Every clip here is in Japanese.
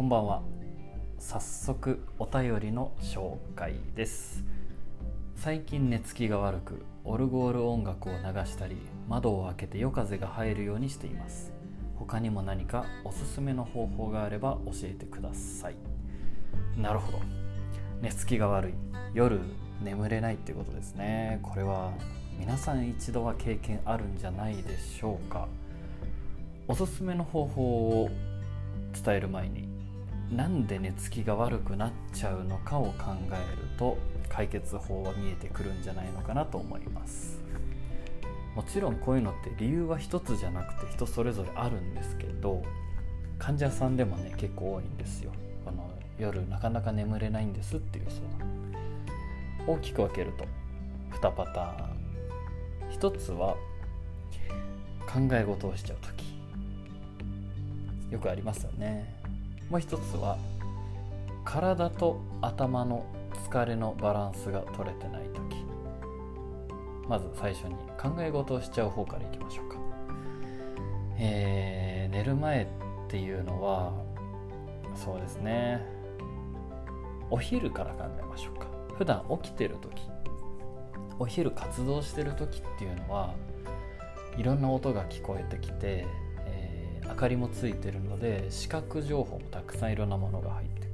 こんばんは。早速お便りの紹介です。最近寝つきが悪くオルゴール音楽を流したり窓を開けて夜風が入るようにしています。他にも何かおすすめの方法があれば教えてください。なるほど。寝つきが悪い。夜眠れないってことですね。これは皆さん一度は経験あるんじゃないでしょうか。おすすめの方法を伝える前になんで寝つきが悪くなっちゃうのかを考えると解決法は見えてくるんじゃないのかなと思います。もちろんこういうのって理由は一つじゃなくて人それぞれあるんですけど患者さんでもね結構多いんですよ。この夜なかなか眠れないんですっていうそう大きく分けると2パターン。1つは考え事をしちゃう時。よくありますよね。もう一つは体と頭の疲れのバランスが取れてない時。まず最初に考え事をしちゃう方からいきましょうか、えー、寝る前っていうのはそうですね。お昼から考えましょうか。普段起きてる時お昼活動してる時っていうのはいろんな音が聞こえてきて明かりもついてるので視覚情報もたくさんいろんなものが入ってく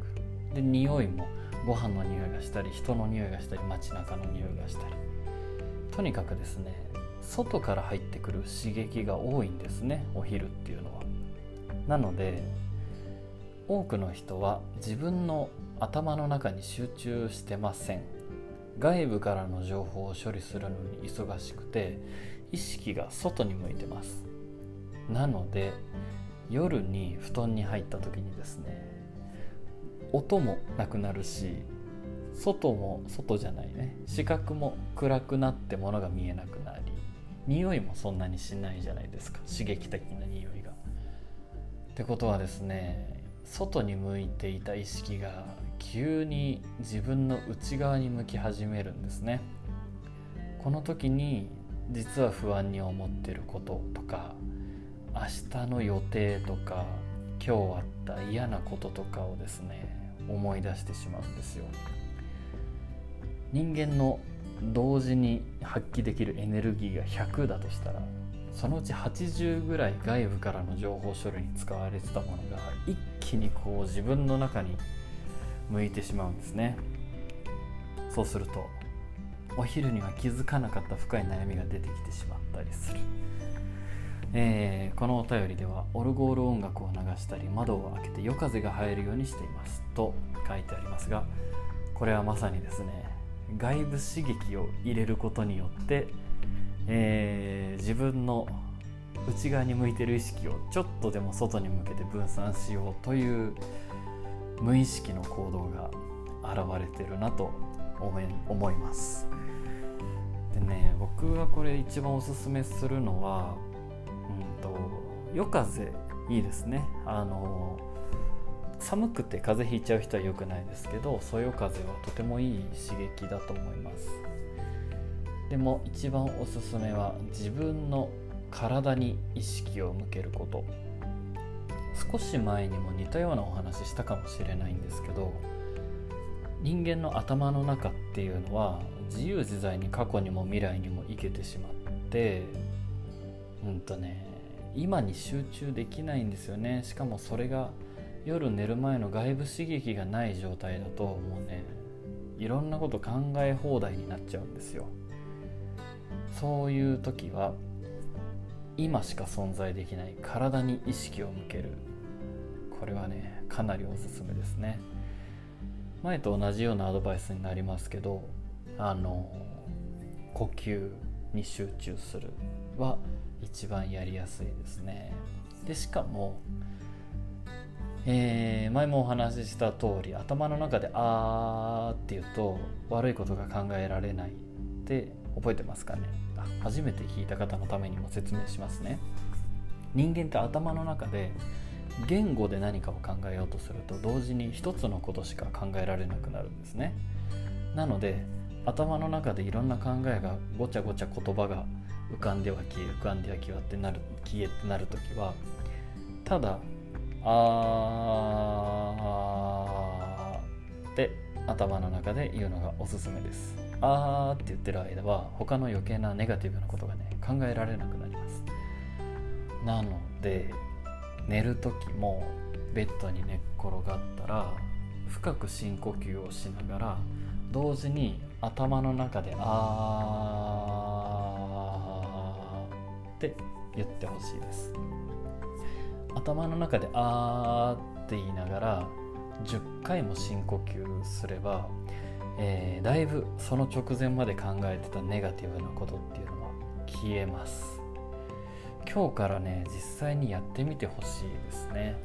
る。で匂いもご飯の匂いがしたり人の匂いがしたり街中の匂いがしたり。とにかくですね外から入ってくる刺激が多いんですねお昼っていうのは。なので多くの人は自分の頭の中に集中してません。外部からの情報を処理するのに忙しくて意識が外に向いてます。なので夜に布団に入った時にですね音もなくなるし外も外じゃないね視覚も暗くなってものが見えなくなり匂いもそんなにしないじゃないですか刺激的な匂いが。ってことはですね外に向いていた意識が急に自分の内側に向き始めるんですね。この時に実は不安に思ってることとか明日の予定とか今日あった嫌なこととかをですね思い出してしまうんですよ。人間の同時に発揮できるエネルギーが100だとしたらそのうち80ぐらい外部からの情報処理に使われてたものが一気にこう自分の中に向いてしまうんですね。そうするとお昼には気づかなかった深い悩みが出てきてしまったりする。えー、このお便りではオルゴール音楽を流したり窓を開けて夜風が入るようにしていますと書いてありますがこれはまさにですね外部刺激を入れることによって、えー、自分の内側に向いてる意識をちょっとでも外に向けて分散しようという無意識の行動が現れてるなと思います。でね僕がこれ一番おすすめするのは夜風いいですね。あの寒くて風邪ひいちゃう人は良くないですけどそよ風はとてもいい刺激だと思います。でも一番おすすめは自分の体に意識を向けること。少し前にも似たようなお話したかもしれないんですけど人間の頭の中っていうのは自由自在に過去にも未来にも行けてしまってうんとね今に集中できないんですよね。しかもそれが夜寝る前の外部刺激がない状態だともうねいろんなこと考え放題になっちゃうんですよ。そういう時は今しか存在できない体に意識を向ける。これはねかなりおすすめですね。前と同じようなアドバイスになりますけどあの呼吸に集中するは一番やりやすいですね。でしかも、えー、前もお話しした通り頭の中で「あー」って言うと悪いことが考えられないって覚えてますかね。あ初めて聞いた方のためにも説明しますね。人間って頭の中で言語で何かを考えようとすると同時に一つのことしか考えられなくなるんですね。なので頭の中でいろんな考えがごちゃごちゃ言葉が浮かんでは消え浮かんでは消えってなる消えってなる時はただあー」って頭の中で言うのがおすすめです。あーって言ってる間は他の余計なネガティブなことがね考えられなくなります。なので寝る時もベッドに寝っ転がったら深く深呼吸をしながら同時に頭の中で「あー」って言ってほしいです。頭の中で「あー」って言いながら10回も深呼吸すれば、えー、だいぶその直前まで考えてたネガティブなことっていうのは消えます。今日からね実際にやってみてほしいですね。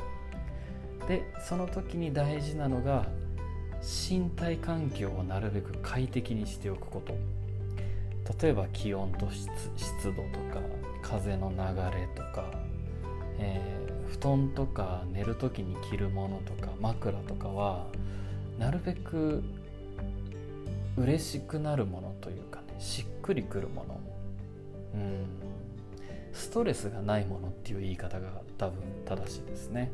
でその時に大事なのが身体環境をなるべく快適にしておくこと。例えば気温と湿度とか風の流れとか、えー、布団とか寝る時に着るものとか枕とかはなるべく嬉しくなるものというかねしっくりくるもの。うん。ストレスがないものっていう言い方が多分正しいですね。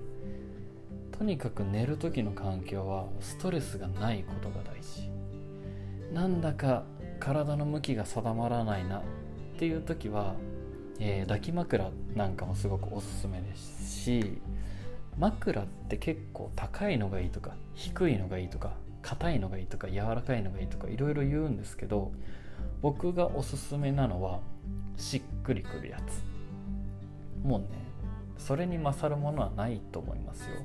とにかく寝る時の環境はストレスがないことが大事。なんだか体の向きが定まらないなっていう時は、えー、抱き枕なんかもすごくおすすめですし枕って結構高いのがいいとか低いのがいいとか硬いのがいいとか柔らかいのがいいとかいろいろ言うんですけど僕がおすすめなのはしっくりくるやつ。もうねそれに勝るものはないと思いますよ。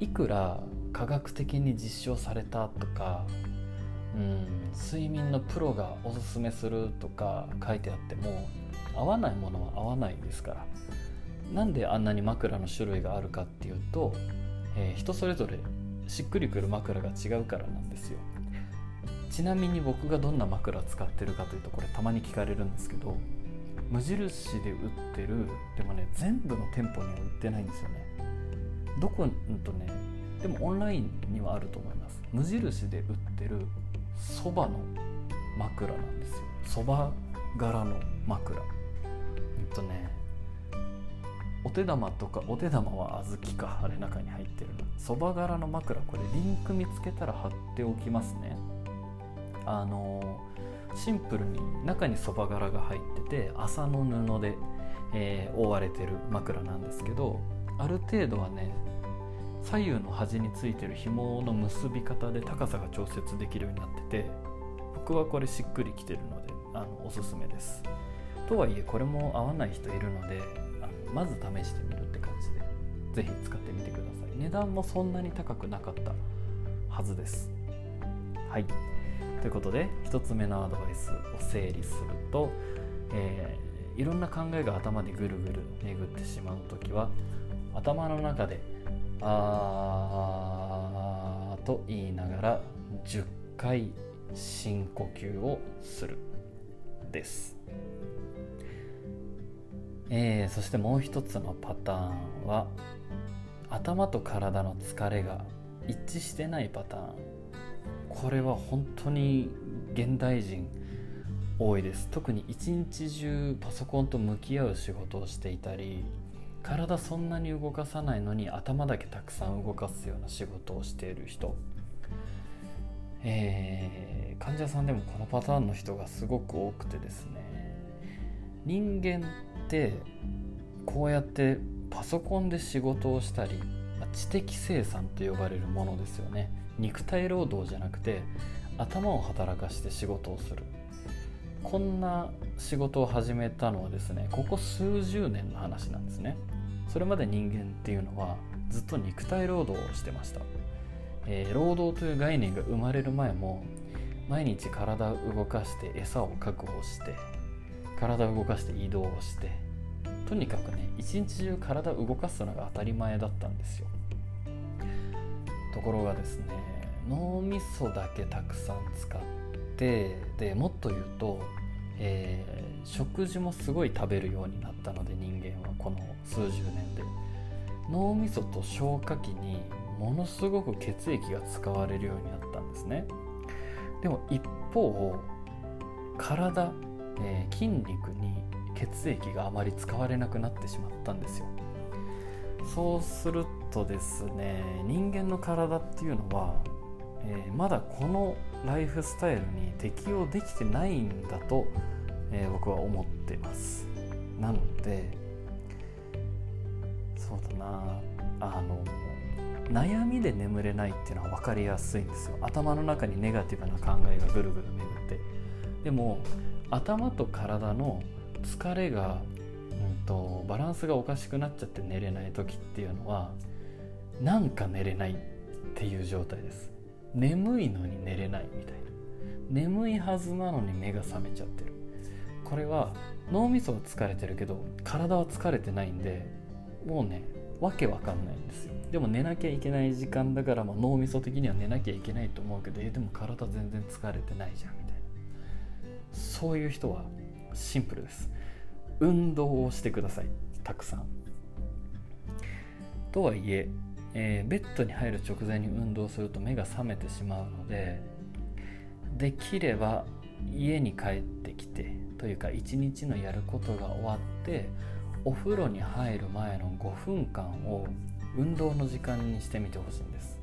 いくら科学的に実証されたとかうん。睡眠のプロがおすすめするとか書いてあっても合わないものは合わないですから。なんであんなに枕の種類があるかっていうと、えー、人それぞれしっくりくる枕が違うからなんですよ。ちなみに僕がどんな枕使ってるかというとこれたまに聞かれるんですけど無印で売ってるでもね全部の店舗には売ってないんですよね。どこ、うんとねでもオンラインにはあると思います。無印で売ってるそばの枕なんですよ。そば柄の枕。うんとねお手玉とかお手玉は小豆かあれ中に入ってるそば柄の枕これリンク見つけたら貼っておきますね。あのシンプルに中にそば柄が入ってて麻の布で、えー、覆われてる枕なんですけどある程度はね左右の端についてる紐の結び方で高さが調節できるようになってて僕はこれしっくりきてるのであのおすすめです。とはいえこれも合わない人いるのであのまず試してみるって感じで是非使ってみてください。値段もそんなに高くなかったはずです。はい。ということで1つ目のアドバイスを整理すると、えー、いろんな考えが頭でぐるぐる巡ってしまう時は頭の中で「あー」と言いながら10回深呼吸をするです、えー、そしてもう一つのパターンは頭と体の疲れが一致してないパターン。これは本当に現代人多いです。特に一日中パソコンと向き合う仕事をしていたり体そんなに動かさないのに頭だけたくさん動かすような仕事をしている人。えー、患者さんでもこのパターンの人がすごく多くてですね。人間ってこうやってパソコンで仕事をしたり知的生産と呼ばれるものですよね。肉体労働じゃなくて頭を働かして仕事をする。こんな仕事を始めたのはですねここ数十年の話なんですね。それまで人間っていうのはずっと肉体労働をしてました、えー、労働という概念が生まれる前も毎日体を動かして餌を確保して体を動かして移動をしてとにかくね一日中体を動かすのが当たり前だったんですよ。ところがですね脳みそだけたくさん使ってでもっと言うと、え、食事もすごい食べるようになったので人間はこの数十年で。脳みそと消化器にものすごく血液が使われるようになったんですね。でも一方体、えー、筋肉に血液があまり使われなくなってしまったんですよ。そうするとですね人間の体っていうのは、えー、まだこのライフスタイルに適応できてないんだと、えー、僕は思ってます。なのでそうだな。あの悩みで眠れないっていうのは分かりやすいんですよ。頭の中にネガティブな考えがぐるぐる巡って。でも頭と体の疲れが、うんと、バランスがおかしくなっちゃって寝れない時っていうのはなんか寝れないっていう状態です。眠いのに寝れないみたいな。眠いはずなのに目が覚めちゃってる。これは脳みそは疲れてるけど体は疲れてないんでもうねわけわかんないんですよ。でも寝なきゃいけない時間だから、まあ、脳みそ的には寝なきゃいけないと思うけどえでも体全然疲れてないじゃんみたいな。そういう人はシンプルです。運動をしてくださいたくさん。とはいええー、ベッドに入る直前に運動すると目が覚めてしまうのでできれば家に帰ってきてというか一日のやることが終わってお風呂に入る前の5分間を運動の時間にしてみてほしいんです。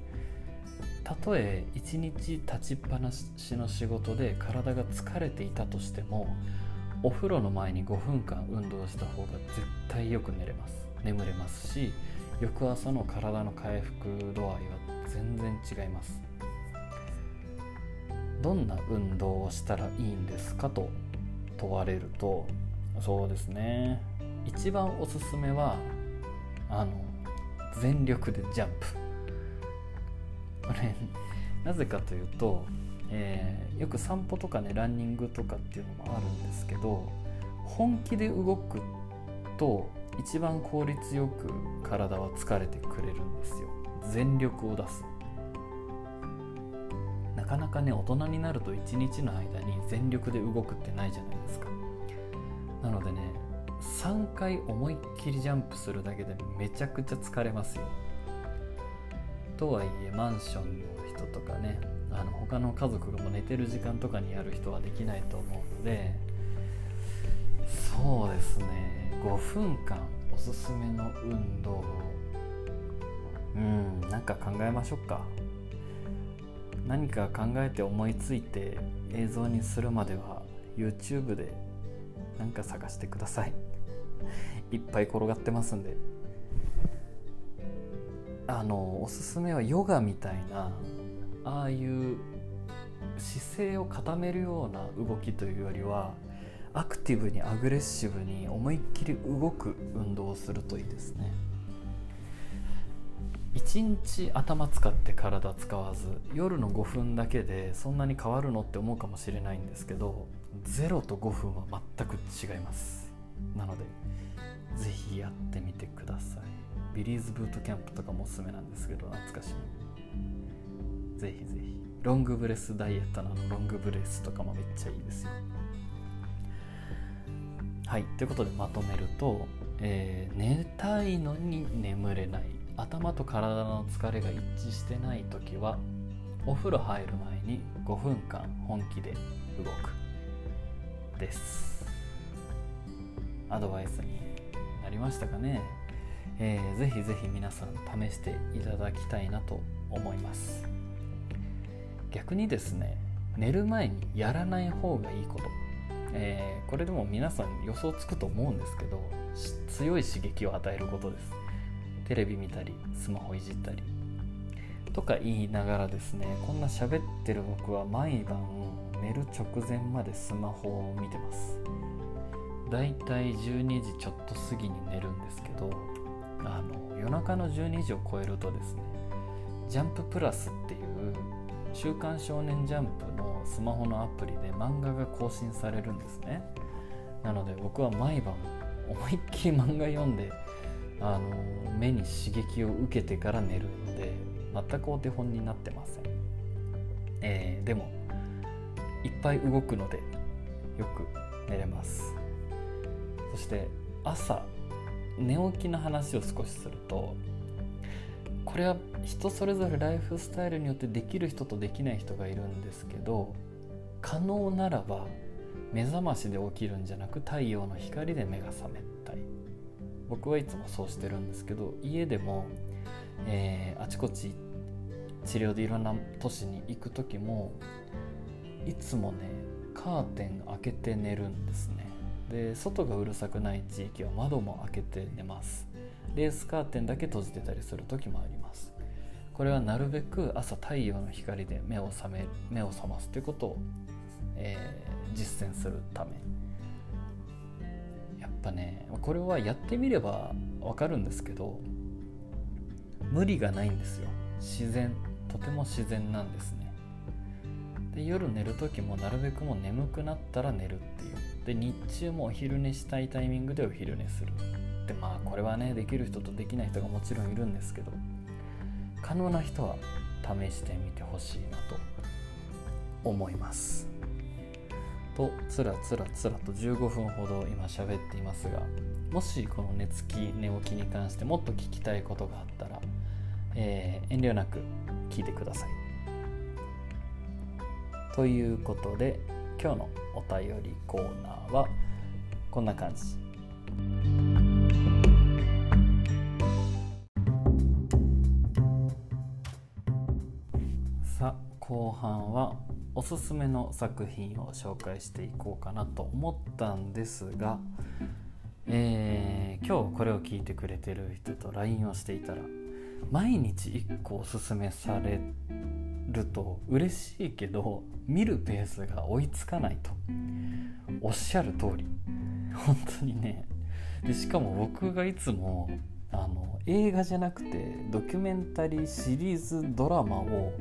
たとえ一日立ちっぱなしの仕事で体が疲れていたとしてもお風呂の前に5分間運動した方が絶対よく寝れます。眠れますし翌朝の体の回復度合いは全然違います。どんな運動をしたらいいんですかと問われるとそうですね。一番おすすめはあの全力でジャンプ。これなぜかというと、えー、よく散歩とかねランニングとかっていうのもあるんですけど本気で動くと一番効率よく体は疲れてくれるんですよ。全力を出す。なかなかね大人になると一日の間に全力で動くってないじゃないですか。なのでね3回思いっきりジャンプするだけでめちゃくちゃ疲れますよ。とはいえマンションの人とかねあの他の家族がもう寝てる時間とかにやる人はできないと思うのでそうですね5分間おすすめの運動をうんなんか考えましょうか。何か考えて思いついて映像にするまでは YouTube で何か探してください。いっぱい転がってますんで。あのおすすめはヨガみたいなああいう姿勢を固めるような動きというよりはアクティブにアグレッシブに思いっきり動く運動をするといいですね。1日頭使って体使わず夜の5分だけでそんなに変わるのって思うかもしれないんですけど0と5分は全く違います。なのでぜひやってみてください。ビリーズブートキャンプとかもおすすめなんですけど懐かしい。ぜひぜひ。ロングブレスダイエットのロングブレスとかもめっちゃいいですよ。はいということでまとめると、えー、寝たいのに眠れない。頭と体の疲れが一致してない時はお風呂入る前に5分間本気で動くです。アドバイスになりましたかね、えー、ぜひぜひ皆さん試していただきたいなと思います。逆にですね寝る前にやらない方がいいこと。えー、これでも皆さん予想つくと思うんですけど強い刺激を与えることです。テレビ見たりスマホいじったりとか言いながらですねこんな喋ってる僕は毎晩寝る直前までスマホを見てます。だいたい12時ちょっと過ぎに寝るんですけどあの夜中の12時を超えるとですねジャンププラスっていう「週刊少年ジャンプ」のスマホのアプリで漫画が更新されるんですね。なので僕は毎晩思いっきり漫画読んであの目に刺激を受けてから寝るので全くお手本になってません、えー、でもいっぱい動くのでよく寝れます。そして朝寝起きの話を少しするとこれは人それぞれライフスタイルによってできる人とできない人がいるんですけど可能ならば目覚ましで起きるんじゃなく太陽の光で目が覚めたい僕はいつもそうしてるんですけど家でも、えー、あちこち治療でいろんな都市に行く時もいつもねカーテン開けて寝るんですね。で外がうるさくない地域は窓も開けて寝ます。レースカーテンだけ閉じてたりする時もあります。これはなるべく朝太陽の光で目を覚め目を覚ますということを、えー、実践するため。ぱねこれはやってみればわかるんですけど無理がないんですよ。自然とても自然なんですね。で夜寝る時もなるべくもう眠くなったら寝るっていう。で日中もお昼寝したいタイミングでお昼寝する。でまあこれはねできる人とできない人がもちろんいるんですけど可能な人は試してみてほしいなと思います。とつらつらつらと15分ほど今喋っていますがもしこの寝つき寝起きに関してもっと聞きたいことがあったら、えー、遠慮なく聞いてください。ということで今日のお便りコーナーはこんな感じ。さあ後半はおすすめの作品を紹介していこうかなと思ったんですが、えー、今日これを聞いてくれてる人と LINE をしていたら毎日1個おすすめされると嬉しいけど見るペースが追いつかないと。おっしゃる通り。本当にね。でしかも僕がいつもあの映画じゃなくてドキュメンタリーシリーズドラマを、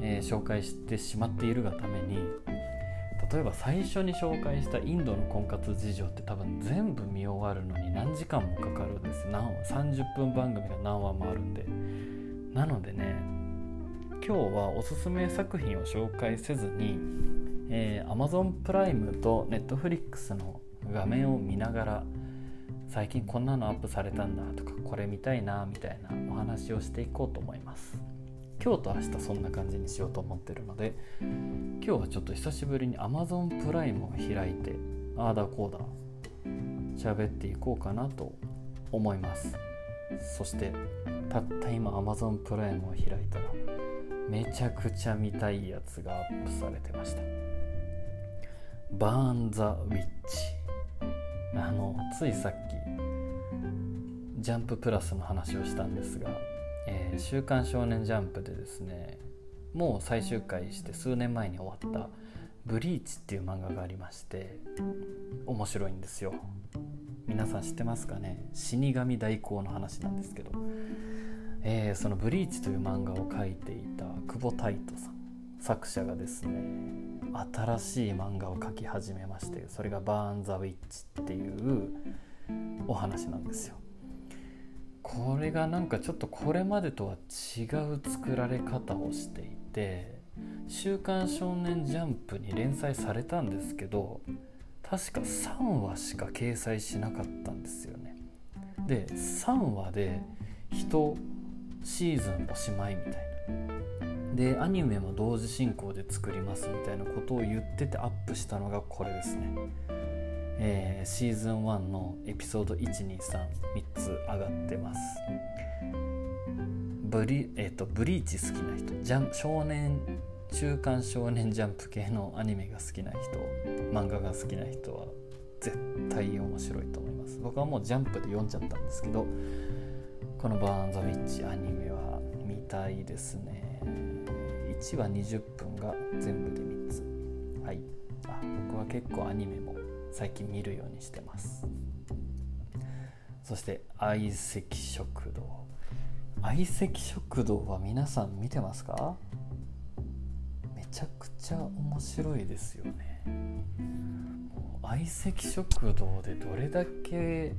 えー、紹介してしまっているがために例えば最初に紹介したインドの婚活事情って多分全部見終わるのに何時間もかかるんです。何30分番組が何話もあるんで。なのでね今日はおすすめ作品を紹介せずに、えー、Amazon プライムと Netflix の画面を見ながら最近こんなのアップされたんだとかこれ見たいなみたいなお話をしていこうと思います。今日と明日そんな感じにしようと思ってるので今日はちょっと久しぶりに Amazon プライムを開いてああだこうだ喋っていこうかなと思います。そしてたった今 Amazon プライムを開いたらめちゃくちゃ見たいやつがアップされてました。バーン・ザ・ウィッチ。あのついさっきジャンププラスの話をしたんですがえー、週刊少年ジャンプ」でですねもう最終回して数年前に終わった「ブリーチ」っていう漫画がありまして面白いんですよ。皆さん知ってますかね？死神代行の話なんですけど、えー、その「ブリーチ」という漫画を描いていた久保太斗さん作者がですね新しい漫画を描き始めましてそれが「バーン・ザ・ウィッチ」っていうお話なんですよこれがなんかちょっとこれまでとは違う作られ方をしていて「週刊少年ジャンプ」に連載されたんですけど確か3話しか掲載しなかったんですよね。で3話で1シーズンおしまいみたいな。でアニメも同時進行で作りますみたいなことを言っててアップしたのがこれですね。えー、シーズン1のエピソード1233つ上がってます。ブリ,、えーと、ブリーチ好きな人ジャン少年中間少年ジャンプ系のアニメが好きな人。漫画が好きな人は絶対面白いと思います。僕はもうジャンプで読んじゃったんですけどこの「バーン・ザ・ウィッチ」アニメは見たいですね。1話20分が全部で3つ。はい。あ僕は結構アニメも最近見るようにしてます。そして相席食堂。相席食堂は皆さん見てますか？めちゃくちゃ面白いですよね。相席食堂でどれだけ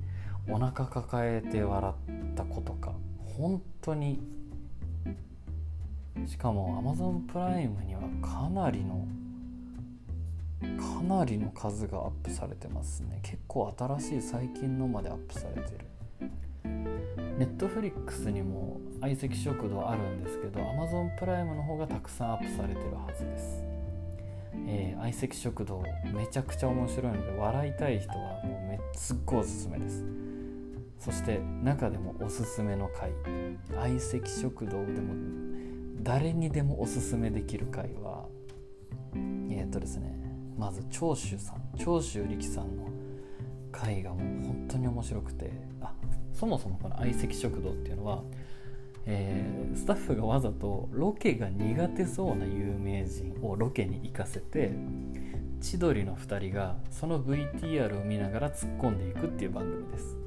お腹抱えて笑ったことか本当に。しかも Amazon プライムにはかなりのかなりの数がアップされてますね。結構新しい最近のまでアップされてる。ネットフリックスにも相席食堂あるんですけど Amazon プライムの方がたくさんアップされてるはずです、えー、相席食堂めちゃくちゃ面白いので笑いたい人はもうめっすっごいおすすめです。そして中でもおすすめの回。相席食堂でも誰にでもおすすめできる回はえっ、とですねまず長州さん長州力さんの回がもう本当に面白くてあそもそもこの相席食堂っていうのは、えー、スタッフがわざとロケが苦手そうな有名人をロケに行かせて千鳥の2人がその VTR を見ながら突っ込んでいくっていう番組です。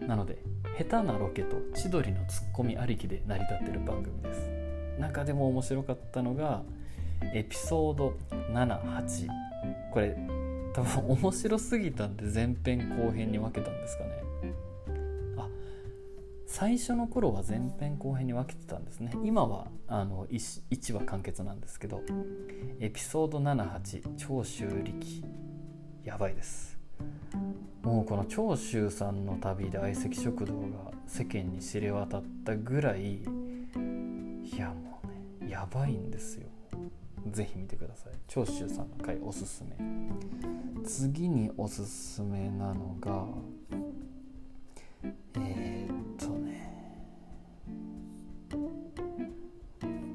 なので下手なロケと千鳥のツッコミありきで成り立ってる番組です。中でも面白かったのがエピソード78これ多分面白すぎたんで前編後編に分けたんですかね。あ最初の頃は前編後編に分けてたんですね。今はあの 1, 1話完結なんですけどエピソード78長州力。やばいです。もうこの長州さんの旅で相席食堂が世間に知れ渡ったぐらいいやもうねやばいんですよ。ぜひ見てください。長州さんの回おすすめ。次におすすめなのがえー、っとね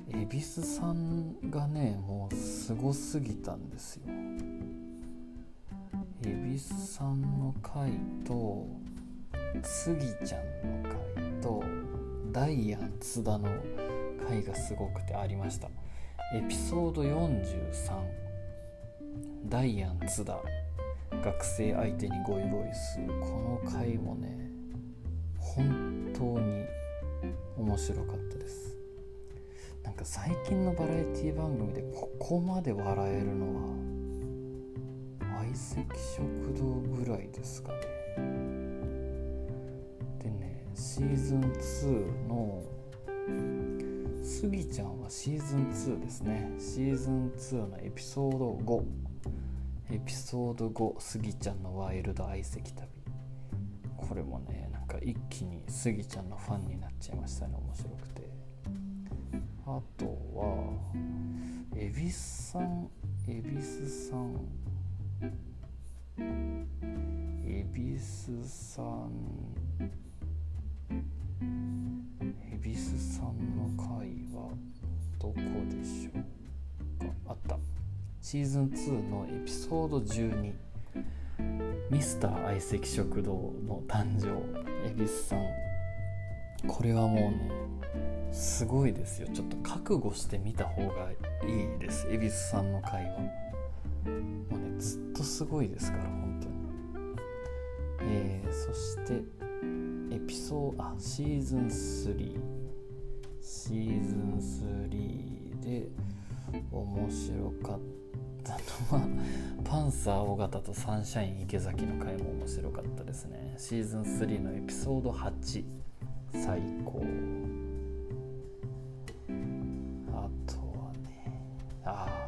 恵比寿さんがねもうすごすぎたんですよ。恵比寿さんの回とスギちゃんの回とダイアン津田の回がすごくてありました。エピソード43ダイアン津田。学生相手にゴイゴイスーこの回もね本当に面白かったです。なんか最近のバラエティ番組でここまで笑えるのは相席食堂ぐらいですかね。でねシーズン2のスギちゃんはシーズン2ですね。シーズン2のエピソード5エピソード5スギちゃんのワイルド相席旅。これもねなんか一気にスギちゃんのファンになっちゃいましたね。面白くて。あとは恵比寿さん。恵比寿さん。恵比寿さん。シーズン2のエピソード12ミスター相席食堂の誕生恵比寿さん。これはもうねすごいですよ。ちょっと覚悟してみた方がいいです。恵比寿さんの回は。もうねずっとすごいですから本当に。えー、そしてエピソードあシーズン3シーズン3で面白かった。のはパンサー尾形とサンシャイン池崎の回も面白かったですね。シーズン3のエピソード8最高。あとはねああ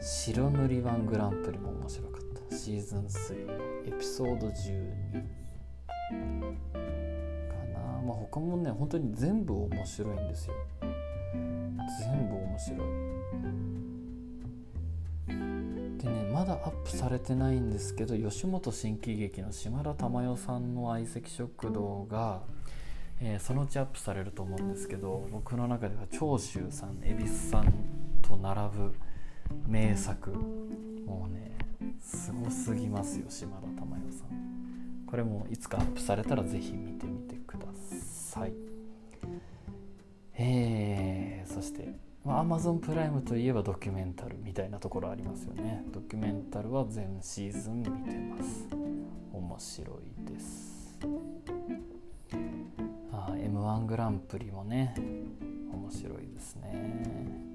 白塗りワングランプリも面白かった。シーズン3エピソード12まあ、他もね本当に全部面白いんですよ。全部面白い。でねまだアップされてないんですけど吉本新喜劇の島田珠代さんの相席食堂が、えー、そのうちアップされると思うんですけど僕の中では長州さん恵比寿さんと並ぶ名作もうねすごすぎますよ島田珠代さん。これもいつかアップされたら是非見てみてください。えー、そしてまあ、Amazon プライムといえばドキュメンタルみたいなところありますよね。ドキュメンタルは全シーズン見てます。面白いです。ああ m 1グランプリもね面白いですね。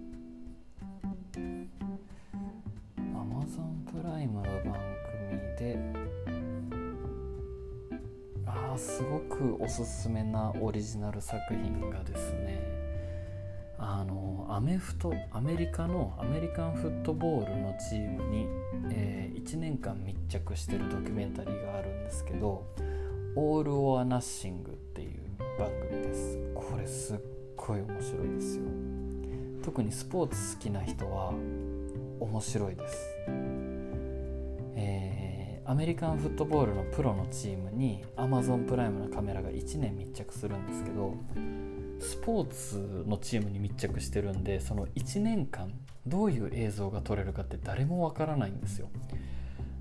Amazon プライムの番組でああすごくおすすめなオリジナル作品がですねあのアメフトアメリカのアメリカンフットボールのチームに、えー、1年間密着してるドキュメンタリーがあるんですけど「オール・オア・ナッシング」っていう番組です。これすっごい面白いですよ。特にスポーツ好きな人は面白いです。えアメリカンフットボールのプロのチームに Amazon プライムのカメラが1年密着するんですけどスポーツのチームに密着してるんでその1年間どういう映像が撮れるかって誰もわからないんですよ。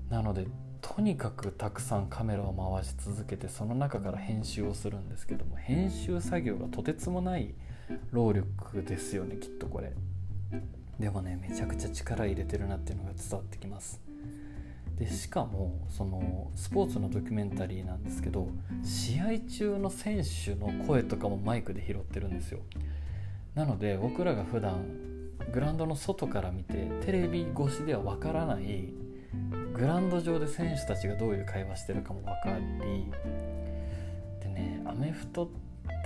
なのでとにかくたくさんカメラを回し続けてその中から編集をするんですけども編集作業がとてつもない労力ですよねきっとこれ。でもねめちゃくちゃ力入れてるなっていうのが伝わってきます。でしかもそのスポーツのドキュメンタリーなんですけど試合中の選手の声とかもマイクで拾ってるんですよ。なので僕らが普段グラウンドの外から見てテレビ越しではわからないグラウンド上で選手たちがどういう会話してるかも分かりでねアメフトっ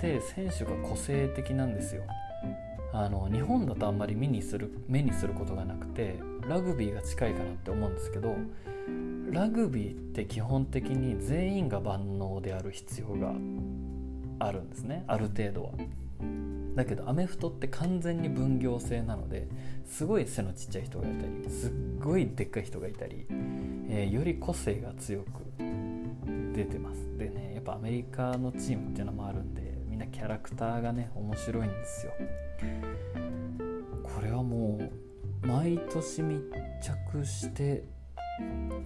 て選手が個性的なんですよ。あの日本だとあんまり目にする目にすることがなくてラグビーが近いかなって思うんですけどラグビーって基本的に全員が万能である必要があるんですね。ある程度は。だけどアメフトって完全に分業制なのですごい背のちっちゃい人がいたりすっごいでっかい人がいたり、えー、より個性が強く出てます。でねやっぱアメリカのチームっていうのもあるんでみんなキャラクターがね面白いんですよ。これはもう毎年密着して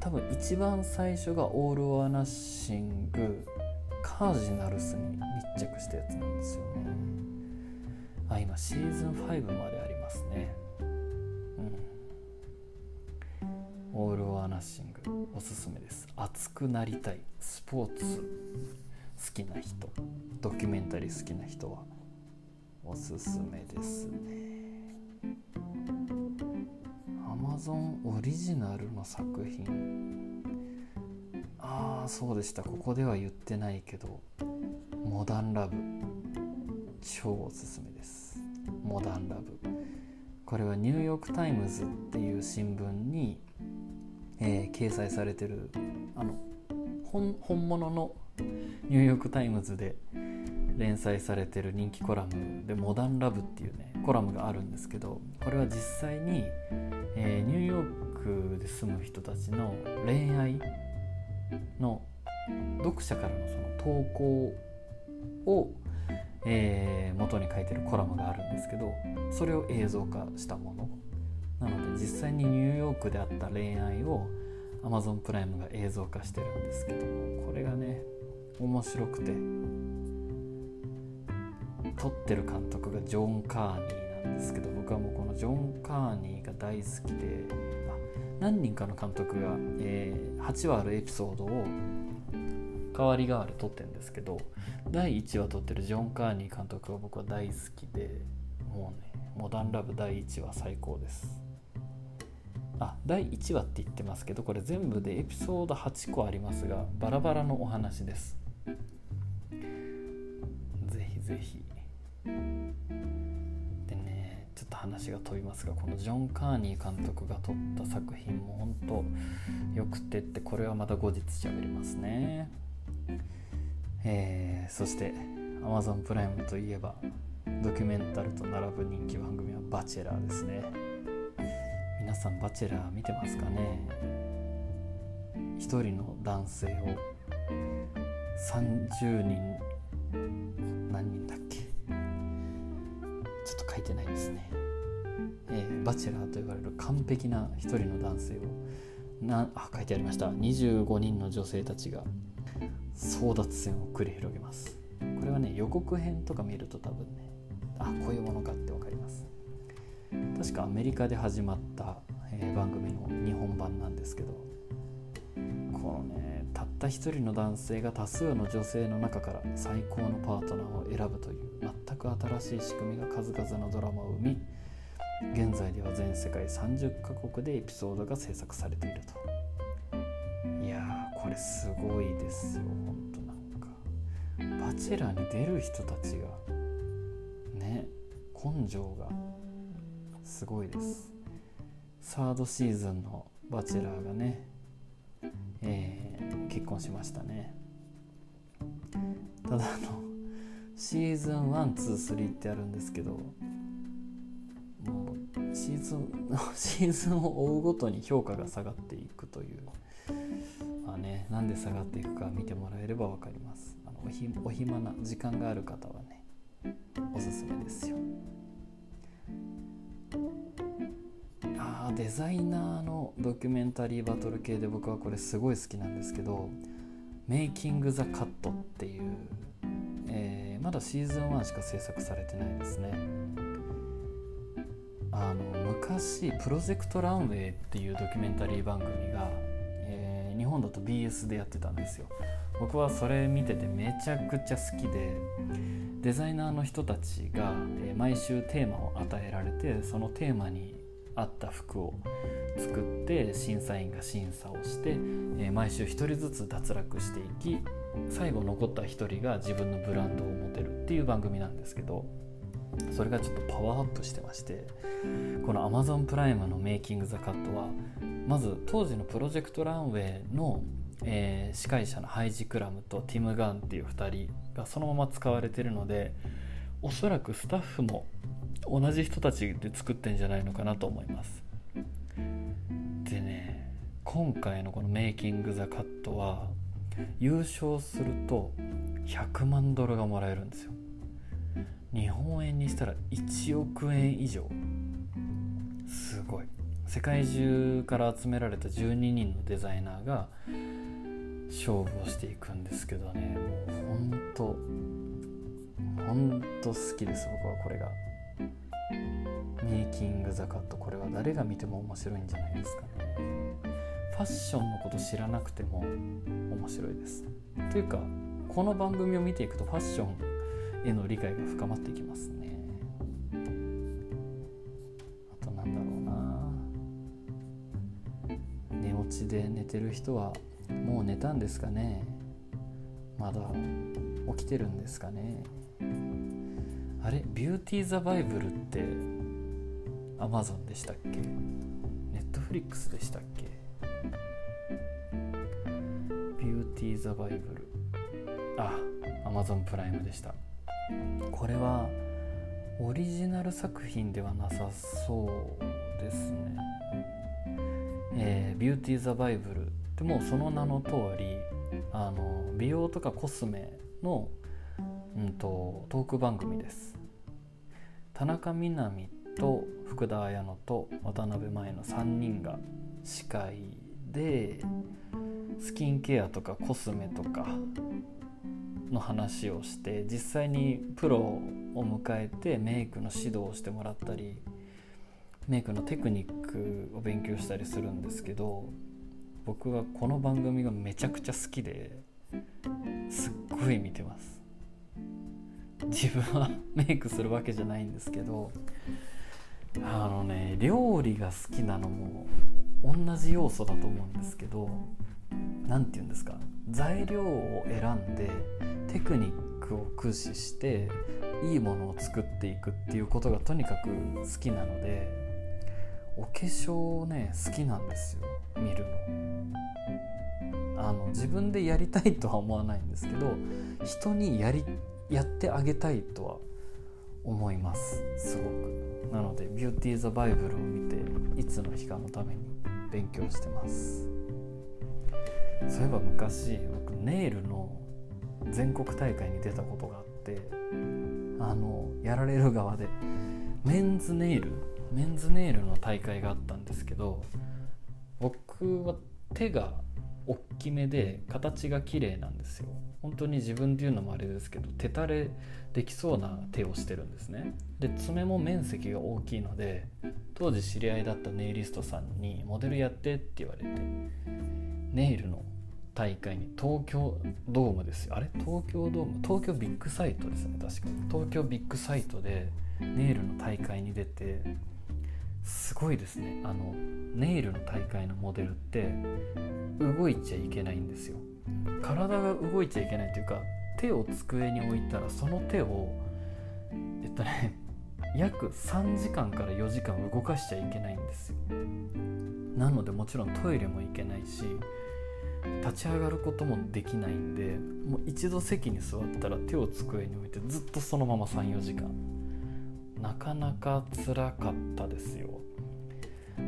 多分一番最初がオール・オア・ナッシングカージナルスに密着したやつなんですよね。あ今シーズン5までありますね。うん。オール・オア・ナッシングおすすめです。熱くなりたいスポーツ。好きな人。ドキュメンタリー好きな人はおすすめですね。アマゾンオリジナルの作品。ああそうでした。ここでは言ってないけどモダンラブ。超おすすめです。モダンラブ。これはニューヨーク・タイムズっていう新聞に、えー、掲載されてるあの本物のニューヨーク・タイムズで連載されてる人気コラムで「モダンラブ」っていうねコラムがあるんですけどこれは実際に、えー、ニューヨークで住む人たちの恋愛の読者からのその投稿をえー、元に書いてるコラムがあるんですけどそれを映像化したもの。なので実際にニューヨークであった恋愛を Amazon プライムが映像化してるんですけどもこれがね面白くて。撮ってる監督がジョン・カーニーなんですけど僕はもうこのジョン・カーニーが大好きで何人かの監督が、えー、8話あるエピソードを代わり代わり撮ってるんですけど第1話撮ってるジョン・カーニー監督は僕は大好きでもうねモダンラブ第1話最高です。あ第1話って言ってますけどこれ全部でエピソード8個ありますがバラバラのお話です。ぜひ。でねちょっと話が飛びますがこのジョン・カーニー監督が撮った作品も本当よくてってこれはまた後日喋りますね。えー、そして Amazon プライムといえばドキュメンタルと並ぶ人気番組は「バチェラー」ですね。皆さん「バチェラー」見てますかね？一人の男性を30人何人だっけ？ちょっと書いてないですね、えー、バチェラーと言われる完璧な一人の男性をなあ書いてありました。25人の女性たちが争奪戦を繰り広げます。これはね予告編とか見ると多分ねあこういうものかって分かります。確かアメリカで始まった、えー、番組の日本版なんですけどった一人の男性が多数の女性の中から最高のパートナーを選ぶという全く新しい仕組みが数々のドラマを生み現在では全世界30カ国でエピソードが制作されていると。いやこれすごいですよほんとなんか。バチェラーに出る人たちがね根性がすごいです。サードシーズンのバチェラーがね、え、結婚しましたね。ただあのシーズン123ってあるんですけどもうシーズン シーズンを追うごとに評価が下がっていくという。まあねなんで下がっていくか見てもらえれば分かります。あのおひお暇な時間がある方はねおすすめですよ。あデザイナーのドキュメンタリーバトル系で僕はこれすごい好きなんですけど「メイキング・ザ・カット」っていう、えー、まだシーズン1しか制作されてないですね。あの昔「プロジェクト・ランウェイ」っていうドキュメンタリー番組が、えー、日本だと BS でやってたんですよ。僕はそれ見ててめちゃくちゃ好きでデザイナーの人たちが毎週テーマを与えられてそのテーマに合った服を作って審査員が審査をしてえ毎週1人ずつ脱落していき最後残った1人が自分のブランドを持てるっていう番組なんですけどそれがちょっとパワーアップしてましてこの Amazon プライムの「メイキング・ザ・カット」はまず当時のプロジェクトランウェイのえー、司会者のハイジ・クラムとティム・ガンっていう2人がそのまま使われてるのでおそらくスタッフも同じ人たちで作ってんじゃないのかなと思います。でね今回のこの「メイキング・ザ・カット」は優勝すると100万ドルがもらえるんですよ。日本円にしたら1億円以上。すごい。世界中から集められた12人のデザイナーが勝負をしていくんですけどね。もうほんとほんと好きです。僕はこれが。メイキング・ザ・カットこれは誰が見ても面白いんじゃないですかね。ファッションのこと知らなくても面白いです。というかこの番組を見ていくとファッションへの理解が深まっていきますね。あとなんだろうな。寝落ちで寝てる人はもう寝たんですかね。まだ起きてるんですかね。あれ？ビューティー・ザ・バイブルってアマゾンでしたっけ？ネットフリックスでしたっけ？ビューティー・ザ・バイブルあアマゾンプライムでした。これはオリジナル作品ではなさそうですね。えー、ビューティー・ザ・バイブルでもうその名の通りあの美容とかコスメの、うんと、トーク番組です。田中みな実と福田彩乃と渡辺舞の3人が司会でスキンケアとかコスメとかの話をして実際にプロを迎えてメイクの指導をしてもらったりメイクのテクニックを勉強したりするんですけど僕はこの番組がめちゃくちゃ好きですっごい見てます。自分はメイクするわけじゃないんですけどあのね料理が好きなのも同じ要素だと思うんですけど何て言うんですか材料を選んでテクニックを駆使していいものを作っていくっていうことがとにかく好きなのでお化粧をね好きなんですよ見るの。あの自分でやりたいとは思わないんですけど人にやりやってあげたいとは思いますすごく。なのでビューティー・ザ・バイブルを見ていつの日かのために勉強してます。そういえば昔僕ネイルの全国大会に出たことがあってあのやられる側でメンズネイルメンズネイルの大会があったんですけど僕は手が大きめで形が綺麗なんですよ。本当に自分で言うのもあれですけど手垂れできそうな手をしてるんですね。で爪も面積が大きいので当時知り合いだったネイリストさんにモデルやってって言われてネイルの大会に東京ドームですよ。あれ？東京ドーム？東京ビッグサイトですね確か。東京ビッグサイトでネイルの大会に出てすごいですね。あのネイルの大会のモデルって動いちゃいけないんですよ。体が動いちゃいけないというか手を机に置いたらその手をえっとね 約3時間から4時間動かしちゃいけないんですよ。なのでもちろんトイレも行けないし立ち上がることもできないんでもう一度席に座ったら手を机に置いてずっとそのまま34時間なかなか辛かったですよ。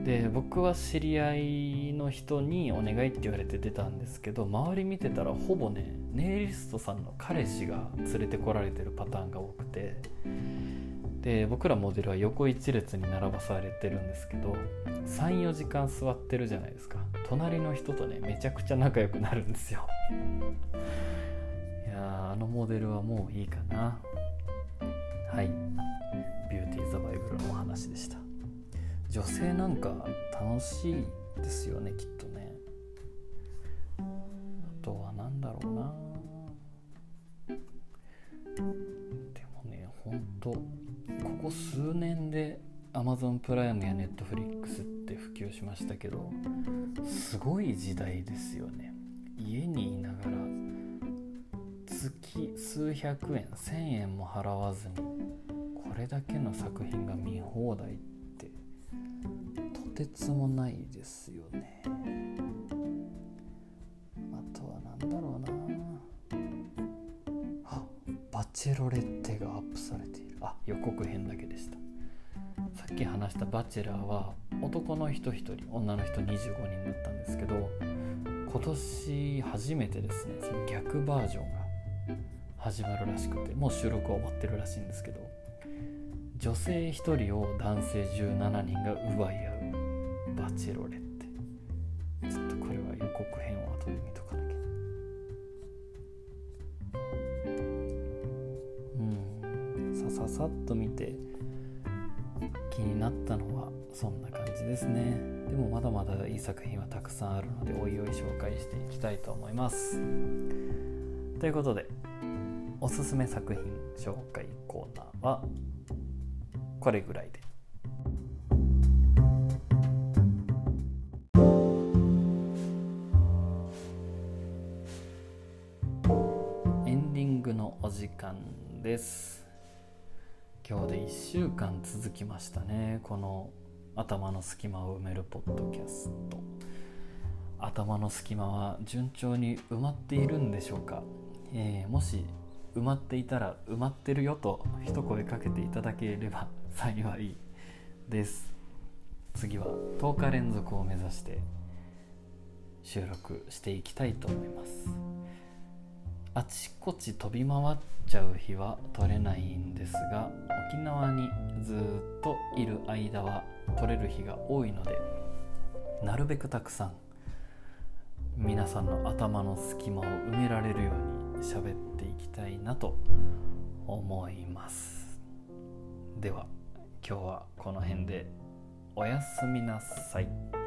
で僕は知り合いの人にお願いって言われて出たんですけど周り見てたらほぼねネイリストさんの彼氏が連れてこられてるパターンが多くて。で僕らモデルは横一列に並ばされてるんですけど34時間座ってるじゃないですか。隣の人とねめちゃくちゃ仲良くなるんですよ。いやあのモデルはもういいかな。はい。ビューティーザバイブルのお話でした。女性なんか楽しいですよねきっとね。あとは何だろうな。でもねほんとここ数年で Amazon プライムや Netflix って普及しましたけどすごい時代ですよね。家にいながら月数百円1000円も払わずにれだけの作品が見放題ってとてつもないですよね。あとは何だろうな。あバチェロレッテがアップされている。あ予告編だけでした。さっき話したバチェラーは男の人1人女の人25人だったんですけど今年初めてですねその逆バージョンが始まるらしくてもう収録は終わってるらしいんですけど女性1人を男性17人が奪い合うバチェロレッテ。ちょっとこれは予告編を後で見とかなきゃ。うん。さささっと見て気になったのはそんな感じですね。でもまだまだいい作品はたくさんあるのでおいおい紹介していきたいと思います。ということでおすすめ作品紹介コーナーはこれぐらいで。エンディングのお時間です。今日で1週間続きましたね。この頭の隙間を埋めるポッドキャスト。頭の隙間は順調に埋まっているんでしょうか、えー、もし埋まっていたら埋まってるよと一声かけていただければ幸いです。次は10日連続を目指して収録していきたいと思います。あちこち飛び回っちゃう日は取れないんですが沖縄にずっといる間は取れる日が多いのでなるべくたくさん皆さんの頭の隙間を埋められるように喋っていきたいなと思いますでは今日はこの辺でおやすみなさい。